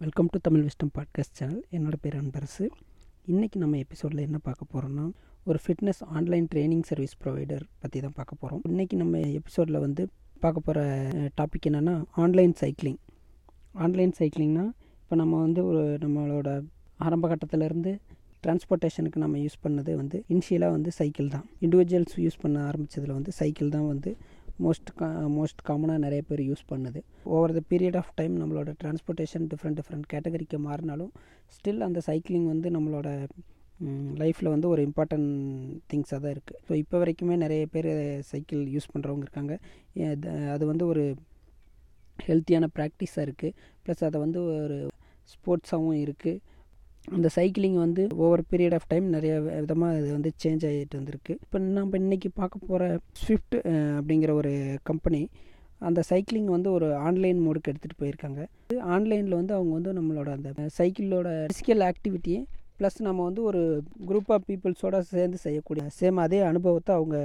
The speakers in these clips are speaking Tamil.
Welcome to Tamil wisdom podcast channel என்னோடய பேர் அன்பரசு. இன்றைக்கி நம்ம எபிசோடில் என்ன பார்க்க போகிறோம்னா ஒரு fitness online training service provider பற்றி தான் பார்க்க போகிறோம் இன்றைக்கி நம்ம எபிசோடில் வந்து பார்க்க போகிற டாபிக் என்னென்னா ஆன்லைன் சைக்கிளிங் ஆன்லைன் சைக்கிளிங்னா இப்போ நம்ம வந்து ஒரு நம்மளோட ஆரம்ப கட்டத்திலேருந்து டிரான்ஸ்போர்ட்டேஷனுக்கு நம்ம யூஸ் பண்ணது வந்து இனிஷியலாக வந்து சைக்கிள் தான். இண்டிவிஜுவல்ஸ் யூஸ் பண்ண ஆரம்பித்ததில் வந்து சைக்கிள் தான் வந்து மோஸ்ட் கா மோஸ்ட் காமனாக நிறைய பேர் யூஸ் பண்ணுது. Over the period of time நம்மளோட டிரான்ஸ்போர்ட்டேஷன் டிஃப்ரெண்ட் டிஃப்ரெண்ட் கேட்டகரிக்கு மாறினாலும் ஸ்டில் அந்த சைக்கிளிங் வந்து நம்மளோட லைஃப்பில் வந்து ஒரு இம்பார்ட்டன்ட் திங்ஸாக தான் இருக்குது ஸோ இப்போ வரைக்குமே நிறைய பேர் சைக்கிள் யூஸ் பண்ணுறவங்க இருக்காங்க. அது வந்து ஒரு ஹெல்த்தியான ப்ராக்டிஸாக இருக்குது ப்ளஸ் அதை வந்து ஒரு ஸ்போர்ட்ஸாகவும் இருக்குது அந்த சைக்கிளிங் வந்து ஓவர் பீரியட் ஆஃப் டைம் நிறைய விதமாக அது வந்து சேஞ்ச் ஆகிட்டு வந்திருக்கு. இப்போ நம்ம இன்றைக்கி பார்க்க போகிற ஸ்விஃப்ட் அப்படிங்கிற ஒரு கம்பெனி அந்த சைக்கிளிங் வந்து ஒரு ஆன்லைன் மோடுக்கு எடுத்துகிட்டு போயிருக்காங்க. ஆன்லைனில் வந்து அவங்க வந்து நம்மளோட அந்த சைக்கிளோட ஃபிசிக்கல் ஆக்டிவிட்டியை ப்ளஸ் நம்ம வந்து ஒரு குரூப் ஆஃப் பீப்புள்ஸோட சேர்ந்து செய்யக்கூடிய சேம் அதே அனுபவத்தை அவங்க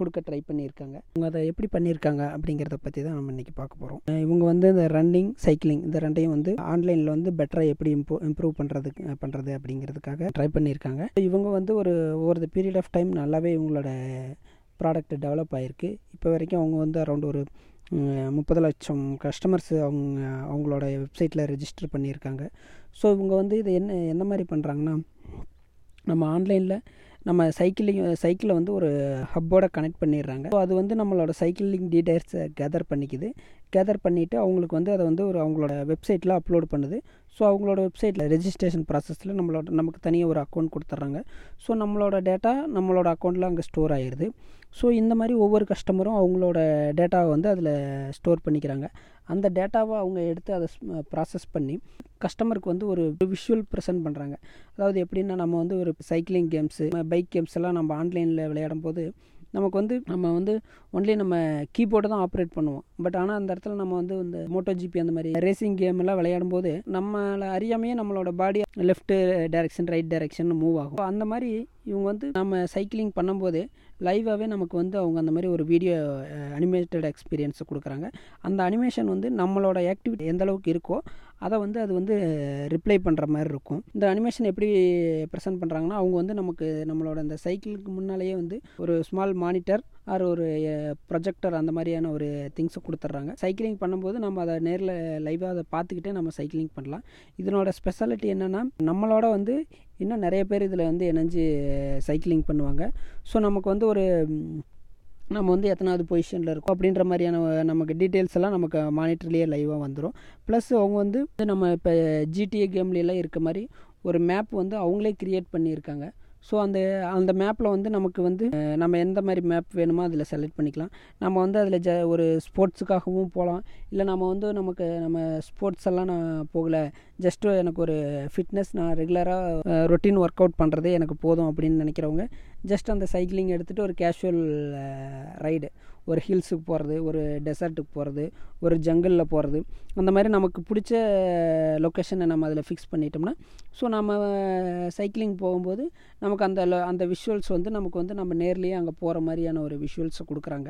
கொடுக்க ட்ரை பண்ணியிருக்காங்க. அவங்க அதை எப்படி பண்ணியிருக்காங்க அப்படிங்கிறத பற்றி தான் நம்ம இன்றைக்கி பார்க்க போகிறோம் இவங்க வந்து இந்த ரன்னிங் சைக்கிளிங் இந்த ரெண்டையும் வந்து ஆன்லைனில் வந்து பெட்டராக எப்படி இம்ப்ரூவ் இம்ப்ரூவ் பண்ணுறதுக்கு பண்ணுறது அப்படிங்கிறதுக்காக ட்ரை பண்ணியிருக்காங்க. இவங்க வந்து ஒரு ஒவ்வொரு த பீரியட் ஆஃப் டைம் நல்லாவே இவங்களோட ப்ராடக்ட் டெவலப் ஆகிருக்கு இப்போ வரைக்கும் அவங்க வந்து அரௌண்ட் ஒரு முப்பது லட்சம் கஸ்டமர்ஸ் அவங்க அவங்களோட வெப்சைட்டில் ரெஜிஸ்டர் பண்ணியிருக்காங்க. ஸோ இவங்க வந்து இது என்ன என்ன மாதிரி பண்ணுறாங்கன்னா நம்ம ஆன்லைனில் நம்ம சைக்கிளிங் சைக்கிளை வந்து ஒரு ஹப்போட கனெக்ட் பண்ணிடுறாங்க. ஸோ அது வந்து நம்மளோட சைக்கிளிங் டீடைல்ஸை கேதர் பண்ணிக்குது. கேதர் பண்ணிவிட்டு அவங்களுக்கு வந்து அதை வந்து ஒரு அவங்களோட வெப்சைட்டில் அப்லோட் பண்ணுது. ஸோ அவங்களோட வெப்சைட்டில் ரெஜிஸ்ட்ரேஷன் ப்ராசஸில் நம்மளோட நமக்கு தனியாக ஒரு அக்கௌண்ட் கொடுத்துட்றாங்க ஸோ நம்மளோட டேட்டா நம்மளோட அக்கௌண்ட்டில் அங்கே ஸ்டோர் ஆகிடுது ஸோ இந்த மாதிரி ஒவ்வொரு கஸ்டமரும் அவங்களோட டேட்டாவை வந்து அதில் ஸ்டோர் பண்ணிக்கிறாங்க. அந்த டேட்டாவை அவங்க எடுத்து அதை ப்ராசஸ் பண்ணி கஸ்டமருக்கு வந்து ஒரு விஷுவல் ப்ரெசென்ட் பண்ணுறாங்க அதாவது எப்படின்னா நம்ம வந்து ஒரு சைக்கிளிங் கேம்ஸு பைக் கேம்ஸ் எல்லாம் நம்ம ஆன்லைனில் விளையாடும் போது நமக்கு வந்து நம்ம வந்து ஒன்லி நம்ம கீபோர்டை தான் ஆப்ரேட் பண்ணுவோம். பட் ஆனால் அந்த இடத்துல நம்ம வந்து இந்த மோட்டோ ஜிபி அந்த மாதிரி ரேசிங் கேம் எல்லாம் விளையாடும் போது நம்மளை அறியாமையே நம்மளோட body left direction right direction move ஆகும். அந்த மாதிரி இவங்க வந்து நம்ம சைக்கிளிங் பண்ணும்போது லைவாகவே நமக்கு வந்து அவங்க அந்த மாதிரி ஒரு வீடியோ அனிமேட்டட் எக்ஸ்பீரியன்ஸை கொடுக்குறாங்க. அந்த அனிமேஷன் வந்து நம்மளோட ஆக்டிவிட்டி எந்த அளவுக்கு இருக்கோ அதை வந்து அது வந்து ரிப்ளை பண்ணுற மாதிரி இருக்கும். இந்த அனிமேஷன் எப்படி ப்ரெசென்ட் பண்ணுறாங்கன்னா அவங்க வந்து நமக்கு நம்மளோட இந்த சைக்கிளுக்கு முன்னாலேயே வந்து ஒரு ஸ்மால் மானிட்டர் ஆர் ஒரு ப்ரொஜெக்டர் அந்த மாதிரியான ஒரு திங்ஸை கொடுத்துட்றாங்க. சைக்கிளிங் பண்ணும்போது நம்ம அதை நேரில் லைவாக அதை பார்த்துக்கிட்டே நம்ம சைக்கிளிங் பண்ணலாம். இதனோட ஸ்பெஷாலிட்டி என்னென்னா நம்மளோட வந்து இன்னும் நிறைய பேர் இதில் வந்து இணைஞ்சு சைக்கிளிங் பண்ணுவாங்க. ஸோ நமக்கு வந்து ஒரு நம்ம வந்து எத்தனாவது பொசிஷனில் இருக்கோம் அப்படின்ற மாதிரியான நமக்கு டீட்டெயில்ஸ் எல்லாம் நமக்கு மானிட்டர்லேயே லைவாக வந்துடும் ப்ளஸ் அவங்க வந்து நம்ம இப்போ ஜிடிஏ கேம்லாம் இருக்க மாதிரி ஒரு மேப் வந்து அவங்களே க்ரியேட் பண்ணியிருக்காங்க. ஸோ அந்த அந்த மேப்பில் வந்து நமக்கு வந்து நம்ம எந்த மாதிரி மேப் வேணுமோ அதில் செலக்ட் பண்ணிக்கலாம். நம்ம வந்து அதில் ஜ ஒரு ஸ்போர்ட்ஸுக்காகவும் போகலாம் இல்லை நம்ம வந்து நமக்கு நம்ம ஸ்போர்ட்ஸ் எல்லாம் நான் போகலை. ஜஸ்ட்டு எனக்கு ஒரு ஃபிட்னஸ் நான் ரெகுலராக ரொட்டீன் ஒர்க் அவுட் பண்ணுறதே எனக்கு போதும் அப்படின்னு நினைக்கிறவங்க ஜஸ்ட் அந்த சைக்கிளிங் எடுத்துகிட்டு ஒரு கேஷுவல் ரைடு ஒரு ஹில்ஸுக்கு போகிறது ஒரு டெசர்ட்டுக்கு போகிறது ஒரு ஜங்கிளில் போகிறது அந்த மாதிரி நமக்கு பிடிச்ச லொக்கேஷனை நம்ம அதில் ஃபிக்ஸ் பண்ணிட்டோம்னா ஸோ நம்ம சைக்கிளிங் போகும்போது நமக்கு அந்த அந்த விஷுவல்ஸ் வந்து நமக்கு வந்து நம்ம நேர்லேயே அங்கே போகிற மாதிரியான ஒரு விஷுவல்ஸை கொடுக்குறாங்க.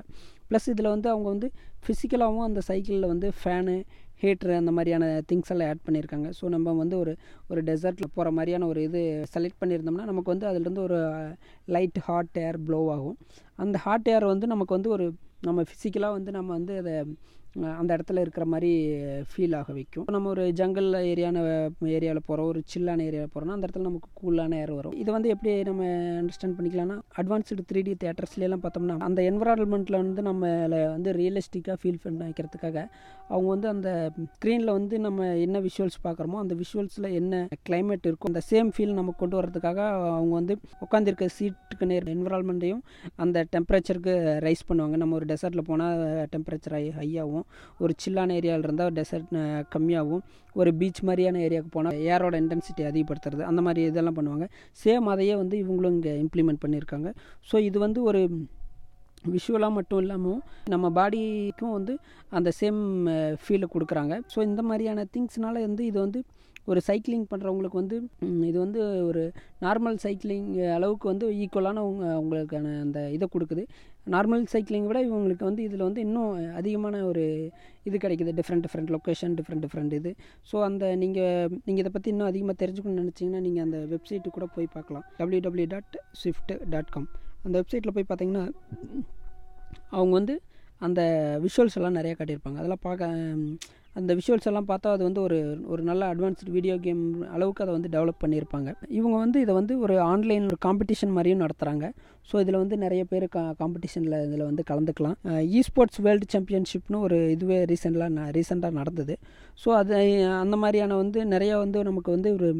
ப்ளஸ் இதில் வந்து அவங்க வந்து ஃபிசிக்கலாகவும் அந்த சைக்கிளில் வந்து ஃபேனு ஹீட்ரு அந்த மாதிரியான திங்ஸ் எல்லாம் ஆட் பண்ணியிருக்காங்க. ஸோ நம்ம வந்து ஒரு ஒரு டெசர்ட்டில் போகிற மாதிரியான ஒரு இது செலக்ட் பண்ணியிருந்தோம்னா நமக்கு வந்து அதுலேருந்து ஒரு லைட் ஹாட் ஏர் ப்ளோ ஆகும். அந்த ஹாட் ஏர் வந்து நமக்கு வந்து ஒரு நம்ம ஃபிசிக்கலாக வந்து நம்ம வந்து அதை அந்த இடத்துல இருக்கிற மாதிரி ஃபீல் ஆக வைக்கும். நம்ம ஒரு ஜங்கிள் ஏரியான ஏரியாவில் போகிறோம் ஒரு சில்லான ஏரியாவில் போகிறோம்னா அந்த இடத்துல நமக்கு கூலான ஏர் வரும். இது வந்து எப்படி நம்ம அண்டர்ஸ்டாண்ட் பண்ணிக்கலாம்னா அட்வான்ஸ்டு த்ரீ டி தேட்டர்ஸ்லாம் பார்த்தோம்னா அந்த என்வரான்மெண்ட்டில் வந்து நம்மளை வந்து ரியலிஸ்டிக்காக ஃபீல் பண்ண வைக்கிறதுக்காக அவங்க வந்து அந்த ஸ்க்ரீனில் வந்து நம்ம என்ன விஷுவல்ஸ் பார்க்குறோமோ அந்த விஷுவல்ஸில் என்ன கிளைமேட் இருக்கும் அந்த சேம் ஃபீல் நமக்கு கொண்டு வரதுக்காக அவங்க வந்து உட்காந்துருக்க சீட்டுக்கு நேர் என்வரான்மெண்ட்டையும் அந்த டெம்பரேச்சருக்கு ரைஸ் பண்ணுவாங்க. நம்ம ஒரு டெசர்ட்டில் போனால் டெம்பரேச்சர் ஹை ஒரு சில்லான ஏரியாவில் இருந்தால் டெசர்ட் கம்மியாகவும் ஒரு பீச் மாதிரியான ஏரியாவுக்கு போனால் ஏரோட இன்டென்சிட்டி அதிகப்படுத்துறது அந்த மாதிரி இதெல்லாம் பண்ணுவாங்க. சேம் அதையே வந்து இவங்களும் இங்கே இம்ப்ளிமெண்ட் பண்ணியிருக்காங்க. ஸோ இது வந்து ஒரு விஷுவலாக மட்டும் இல்லாமல் நம்ம பாடிக்கும் வந்து அந்த சேம் ஃபீலை கொடுக்குறாங்க. ஸோ இந்த மாதிரியான திங்ஸ்னால வந்து இது வந்து ஒரு சைக்கிளிங் பண்ணுறவங்களுக்கு வந்து இது வந்து ஒரு நார்மல் சைக்கிளிங் அளவுக்கு வந்து ஈக்குவலான உங்க உங்களுக்கான அந்த இதை கொடுக்குது. நார்மல் சைக்கிளிங் விட இவங்களுக்கு வந்து இதில் வந்து இன்னும் அதிகமான ஒரு இது கிடைக்குது. Different different location different different இது. ஸோ அந்த நீங்கள் நீங்கள் இதை பற்றி இன்னும் அதிகமாக தெரிஞ்சுக்கணும்னு நினச்சிங்கன்னா நீங்கள் அந்த வெப்சைட்டு கூட போய் பார்க்கலாம். W W dot Swift dot com அந்த வெப்சைட்டில் போய் பார்த்தீங்கன்னா அவங்க வந்து அந்த விஷுவல்ஸ் எல்லாம் நிறையா காட்டியிருப்பாங்க. அதெல்லாம் பார்க்க அந்த விஷுவல்ஸ் எல்லாம் பார்த்தா அது வந்து ஒரு ஒரு நல்ல அட்வான்ஸ்டு வீடியோ கேம் அளவுக்கு அதை வந்து டெவலப் பண்ணியிருப்பாங்க. இவங்க வந்து இதை வந்து ஒரு ஆன்லைன் ஒரு காம்படிஷன் மாதிரியும் நடத்துகிறாங்க ஸோ இதில் வந்து நிறைய பேர் கா காம்படிஷனில் இதில் வந்து கலந்துக்கலாம். இ ஸ்போர்ட்ஸ் வேர்ல்டு சாம்பியன்ஷிப்னு ஒரு இதுவே ரீசெண்டாக ரீசெண்டாக நடந்தது. ஸோ அது அந்த மாதிரியான வந்து நிறையா வந்து நமக்கு வந்து ஒரு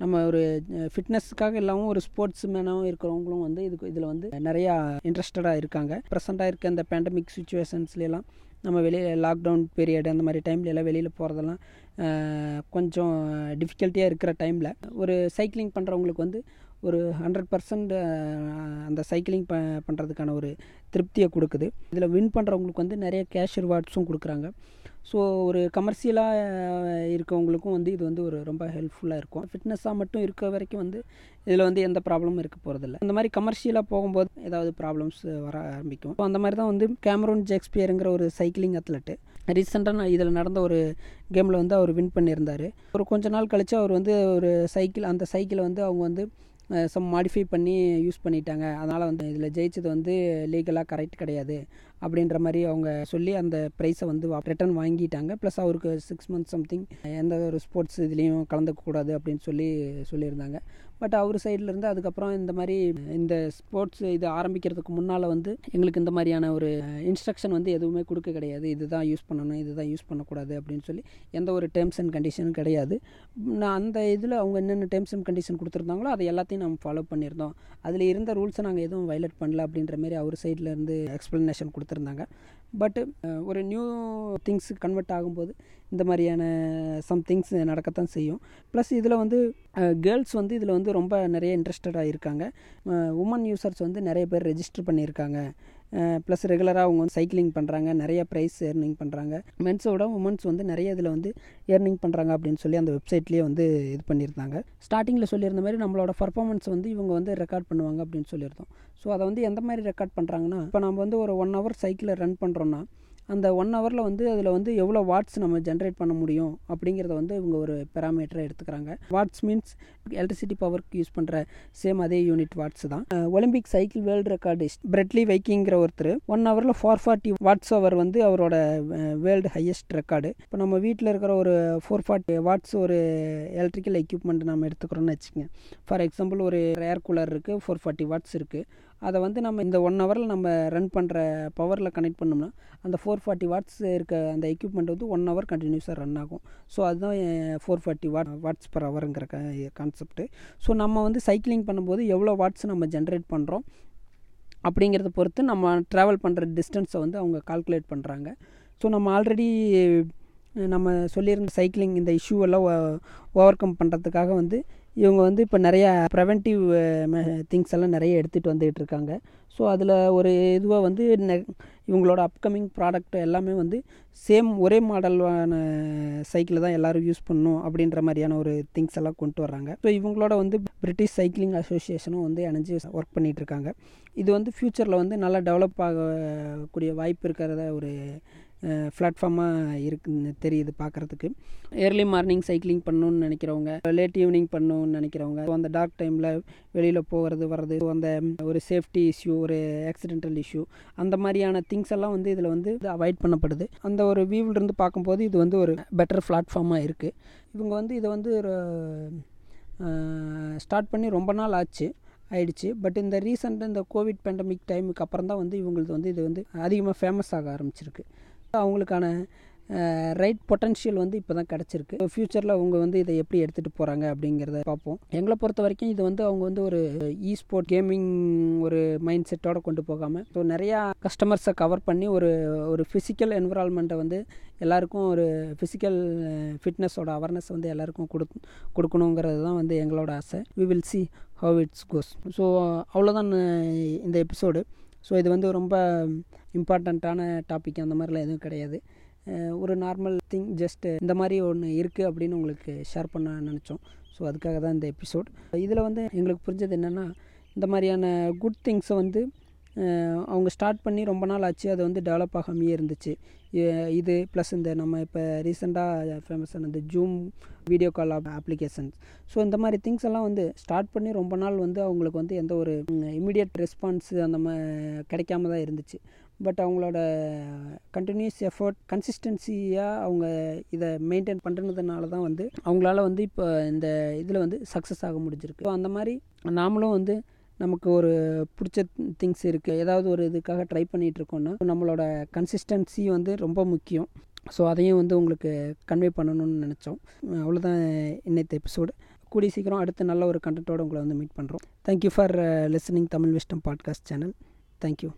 நம்ம ஒரு ஃபிட்னஸ்க்காக இல்லாமல் ஒரு ஸ்போர்ட்ஸ் மேனாகவும் இருக்கிறவங்களும் வந்து இதுக்கு இதில் வந்து நிறையா இன்ட்ரெஸ்டடாக இருக்காங்க. ப்ரெசண்ட்டாக இருக்க இந்த பேண்டமிக் சுச்சுவேஷன்ஸ்லாம் நம்ம வெளியில் லாக்டவுன் பீரியட் அந்த மாதிரி டைம்ல எல்லாம் வெளியில் போகிறதெல்லாம் கொஞ்சம் டிஃபிகல்ட்டியாக இருக்கிற டைமில் ஒரு சைக்கிளிங் பண்ணுறவங்களுக்கு வந்து ஒரு ஹண்ட்ரட் பர்சன்ட் அந்த சைக்கிளிங் ப பண்ணுறதுக்கான ஒரு திருப்தியை கொடுக்குது. இதில் வின் பண்ணுறவங்களுக்கு வந்து நிறைய கேஷ் ரிவார்ட்ஸும் கொடுக்குறாங்க. ஸோ ஒரு கமர்ஷியலாக இருக்கவங்களுக்கும் வந்து இது வந்து ஒரு ரொம்ப ஹெல்ப்ஃபுல்லாக இருக்கும். ஃபிட்னஸாக மட்டும் இருக்க வரைக்கும் வந்து இதில் வந்து எந்த ப்ராப்ளமும் இருக்க போகிறதில்ல அந்த மாதிரி கமர்ஷியலாக போகும்போது ஏதாவது ப்ராப்ளம்ஸ் வர ஆரம்பிக்கும். ஸோ அந்த மாதிரி தான் வந்து கேமரூன் ஜெக்ஸ்பியருங்கிற ஒரு சைக்கிளிங் அத்லெட்டு ரீசெண்டாக நான் இதில் நடந்த ஒரு கேமில் வந்து அவர் வின் பண்ணியிருந்தார். ஒரு கொஞ்ச நாள் கழித்து அவர் வந்து ஒரு சைக்கிள் அந்த சைக்கிளை வந்து அவங்க வந்து சம் மாடிஃபை பண்ணி யூஸ் பண்ணிட்டாங்க. அதனால் வந்து இதில் ஜெயிச்சது வந்து லீகலாக கரெக்ட் கிடையாது. அப்படின்ற மாதிரி அவங்க சொல்லி அந்த ப்ரைஸை வந்து ரிட்டர்ன் வாங்கிட்டாங்க. ப்ளஸ் அவருக்கு சிக்ஸ் மந்த்ஸ் சம்திங் எந்த ஒரு ஸ்போர்ட்ஸ் இதுலேயும் கலந்துக்கக்கூடாது அப்படின்னு சொல்லி சொல்லியிருந்தாங்க. பட் அவர் சைட்லேருந்து அதுக்கப்புறம் இந்த மாதிரி இந்த ஸ்போர்ட்ஸ் இது ஆரம்பிக்கிறதுக்கு முன்னால் வந்து எங்களுக்கு இந்த மாதிரியான ஒரு இன்ஸ்ட்ரக்ஷன் வந்து எதுவுமே கொடுக்க கிடையாது. இதுதான் யூஸ் பண்ணணும் இதுதான் யூஸ் பண்ணக்கூடாது அப்படின்னு சொல்லி எந்த ஒரு டேர்ம்ஸ் அண்ட் கண்டிஷனும் கிடையாது. நான் அந்த இதில் அவங்க என்னென்ன டேர்ம்ஸ் அண்ட் கண்டிஷன் கொடுத்துருந்தாங்களோ அதை எல்லாத்தையும் நம்ம ஃபாலோ பண்ணியிருந்தோம். அதில் இருந்த ரூல்ஸை நாங்கள் எதுவும் வயலேட் பண்ணல அப்படின்ற மாதிரி அவர் சைட்லேருந்து எக்ஸ்ப்ளனேஷன் கொடுத்துருந்தாங்க. பட்டு ஒரு நியூ திங்ஸ் கன்வெர்ட் ஆகும்போது இந்த மாதிரியான சம் திங்ஸ் நடக்கத்தான் செய்யும். ப்ளஸ் இதில் வந்து கேர்ள்ஸ் வந்து இதில் வந்து ரொம்ப நிறைய இன்ட்ரெஸ்டடாக இருக்காங்க உமன் யூசர்ஸ் வந்து நிறைய பேர் ரெஜிஸ்டர் பண்ணியிருக்காங்க. ப்ளஸ் ரெகுலராக அவங்க வந்து சைக்கிளிங் பண்ணுறாங்க நிறைய ப்ரைஸ் ஏர்னிங் பண்ணுறாங்க மென்ஸோட உமன்ஸ் வந்து நிறைய இதில் வந்து ஏர்னிங் பண்ணுறாங்க அப்படின்னு சொல்லி அந்த வெப்சைட்லேயே வந்து இது பண்ணியிருந்தாங்க. ஸ்டார்டிங்கில் சொல்லியிருந்த மாதிரி நம்மளோட பர்ஃபார்மன்ஸ் வந்து இவங்க வந்து ரெக்கார்ட் பண்ணுவாங்க அப்படின்னு சொல்லியிருந்தோம். ஸோ அதை வந்து எந்த மாதிரி ரெக்கார்ட் பண்ணுறாங்கன்னா இப்போ நம்ம வந்து ஒரு ஒன் ஹவர் சைக்கிளை ரன் பண்ணுறோன்னா அந்த ஒன் ஹவரில் வந்து அதில் வந்து எவ்வளோ வாட்ஸ் நம்ம ஜென்ரேட் பண்ண முடியும் அப்படிங்கிறத வந்து இவங்க ஒரு பெராமீட்டரை எடுத்துக்கிறாங்க. வாட்ஸ் மீன்ஸ் எலக்ட்ரிசிட்டி பவருக்கு யூஸ் பண்ணுற சேம் அதே யூனிட் வாட்ஸ் தான். Olympic cycle world record Bradley வைக்கிங்கிற ஒருத்தர். ஒன் ஹவரில் ஃபோர் ஃபார்ட்டி வாட்ஸ் அவர் வந்து அவரோட வேர்ல்டு ஹையஸ்ட் ரெக்கார்டு இப்போ நம்ம வீட்டில் இருக்கிற ஒரு ஃபோர் ஃபார்ட்டி வாட்ஸ் ஒரு எலக்ட்ரிக்கல் எக்யூப்மெண்ட் நம்ம எடுத்துக்கிறோம்னு வச்சுக்கோங்க. ஃபார் எக்ஸாம்பிள் ஒரு ஏர் கூலர் இருக்குது ஃபோர் ஃபார்ட்டி வாட்ஸ் இருக்குது அதை வந்து நம்ம இந்த ஒன் ஹவரில் நம்ம ரன் பண்ணுற பவரில் கனெக்ட் பண்ணோம்னா அந்த ஃபோர் ஃபார்ட்டி வாட்ஸ் இருக்க அந்த எக்யூப்மெண்ட் வந்து ஒன் ஹவர் கண்டினியூஸாக ரன் ஆகும். ஸோ அதுதான் four forty watt watts per ஹவருங்கிற concept so நம்ம வந்து சைக்கிளிங் பண்ணும்போது எவ்வளோ வாட்ஸ் நம்ம ஜென்ரேட் பண்ணுறோம் அப்படிங்கிறத பொறுத்து நம்ம ட்ராவல் பண்ணுற டிஸ்டன்ஸை வந்து அவங்க கால்குலேட் பண்ணுறாங்க ஸோ நம்ம ஆல்ரெடி நம்ம சொல்லியிருந்த சைக்கிளிங் இந்த இஷ்யூவெல்லாம் ஓவர் கம் பண்ணுறதுக்காக வந்து இவங்க வந்து இப்போ நிறையா ப்ரெவென்டிவ் திங்ஸ் எல்லாம் நிறைய எடுத்துகிட்டு வந்துகிட்டு இருக்காங்க. ஸோ அதில் ஒரு இதுவாக வந்து இவங்களோட அப்கமிங் ப்ராடக்ட் எல்லாமே வந்து சேம் ஒரே மாடலான சைக்கிளை தான் எல்லோரும் யூஸ் பண்ணணும் அப்படின்ற மாதிரியான ஒரு திங்ஸ் எல்லாம் கொண்டு வர்றாங்க. ஸோ இவங்களோட வந்து பிரிட்டிஷ் சைக்கிளிங் அசோசியேஷனும் வந்து இணைஞ்சு ஒர்க் பண்ணிகிட்டு இருக்காங்க. இது வந்து ஃப்யூச்சரில் வந்து நல்லா டெவலப் ஆகக்கூடிய வாய்ப்பு இருக்கிறத ஒரு பிளாட்ஃபார்மாக இருக்கு தெரியுது பார்க்குறதுக்கு ஏர்லி மார்னிங் சைக்கிளிங் பண்ணணும்னு நினைக்கிறவங்க லேட் ஈவினிங் பண்ணணும்னு நினைக்கிறவங்க அந்த டார்க் டைமில் வெளியில் போகிறது வர்றது அந்த ஒரு சேஃப்டி இஷ்யூ ஒரு ஆக்சிடென்டல் இஷ்யூ அந்த மாதிரியான திங்ஸ் எல்லாம் வந்து இதில் வந்து அவாய்ட் பண்ணப்படுது. அந்த ஒரு வியூவிலிருந்து பார்க்கும்போது இது வந்து ஒரு பெட்டர் பிளாட்ஃபார்மாக இருக்குது இவங்க வந்து இதை வந்து ஒரு ஸ்டார்ட் பண்ணி ரொம்ப நாள் ஆச்சு ஆயிடுச்சு. பட் இந்த ரீசெண்டாக இந்த கோவிட் பேண்டமிக் டைமுக்கு அப்புறம் தான் வந்து இவங்களுக்கு வந்து இது வந்து அதிகமாக ஃபேமஸ் ஆக ஆரம்பிச்சிருக்கு. அவங்களுக்கான ரைட் பொட்டன்ஷியல் வந்து இப்போ தான் கிடச்சிருக்கு ஃப்யூச்சரில் அவங்க வந்து இதை எப்படி எடுத்துகிட்டு போகிறாங்க அப்படிங்கிறத பார்ப்போம். எங்களை பொறுத்த வரைக்கும் இது வந்து அவங்க வந்து ஒரு இ ஸ்போர்ட் கேமிங் ஒரு மைண்ட் செட்டோடு கொண்டு போகாமல் ஸோ நிறையா கஸ்டமர்ஸை கவர் பண்ணி ஒரு ஒரு ஃபிசிக்கல் என்விரான்மெண்ட்டை வந்து எல்லாருக்கும் ஒரு ஃபிசிக்கல் ஃபிட்னஸோட அவேர்னஸ் வந்து எல்லாருக்கும் கொடு கொடுக்கணுங்கிறது தான் வந்து எங்களோட ஆசை. We will see how it's goes so அவ்வளோதான் இந்த எபிசோடு ஸோ இது வந்து ரொம்ப இம்பார்ட்டண்ட்டான டாபிக் அந்த மாதிரிலாம் எதுவும் கிடையாது. ஒரு நார்மல் திங் ஜஸ்ட்டு இந்த மாதிரி ஒன்று இருக்குது அப்படின்னு உங்களுக்கு ஷேர் பண்ண நினச்சோம். ஸோ அதுக்காக தான் இந்த எபிசோட் இதில் வந்து எங்களுக்கு புரிஞ்சது என்னென்னா இந்த மாதிரியான குட் திங்ஸை வந்து அவங்க ஸ்டார்ட் பண்ணி ரொம்ப நாள் ஆச்சு அது வந்து டெவலப் ஆகாமையே இருந்துச்சு. இது ப்ளஸ் இந்த நம்ம இப்போ ரீசெண்டாக ஃபேமஸான இந்த Zoom video call applications so இந்த மாதிரி திங்ஸ் எல்லாம் வந்து ஸ்டார்ட் பண்ணி ரொம்ப நாள் வந்து அவங்களுக்கு வந்து எந்த ஒரு இமீடியட் ரெஸ்பான்ஸு அந்த மாதிரி கிடைக்காம தான் இருந்துச்சு. பட் அவங்களோட கண்டினியூஸ் எஃபர்ட் கன்சிஸ்டன்சியாக அவங்க இதை மெயின்டைன் பண்ணுறதுனால தான் வந்து அவங்களால வந்து இப்போ இந்த இதில் வந்து சக்ஸஸ் ஆக முடிஞ்சிருக்கு. ஸோ அந்த மாதிரி நாமளும் வந்து நமக்கு ஒரு பிடிச்ச திங்ஸ் இருக்குது ஏதாவது ஒரு இதுக்காக ட்ரை பண்ணிகிட்ருக்கோன்னா நம்மளோட கன்சிஸ்டன்சி வந்து ரொம்ப முக்கியம். ஸோ அதையும் வந்து உங்களுக்கு கன்வே பண்ணணும்னு நினச்சோம். அவ்வளோதான் இன்னைத்த எபிசோடு கூடிய சீக்கிரம் அடுத்த நல்ல ஒரு கண்டென்ட்டோடு உங்களை வந்து மீட் பண்ணுறோம் thank you for listening Tamil wisdom podcast channel thank you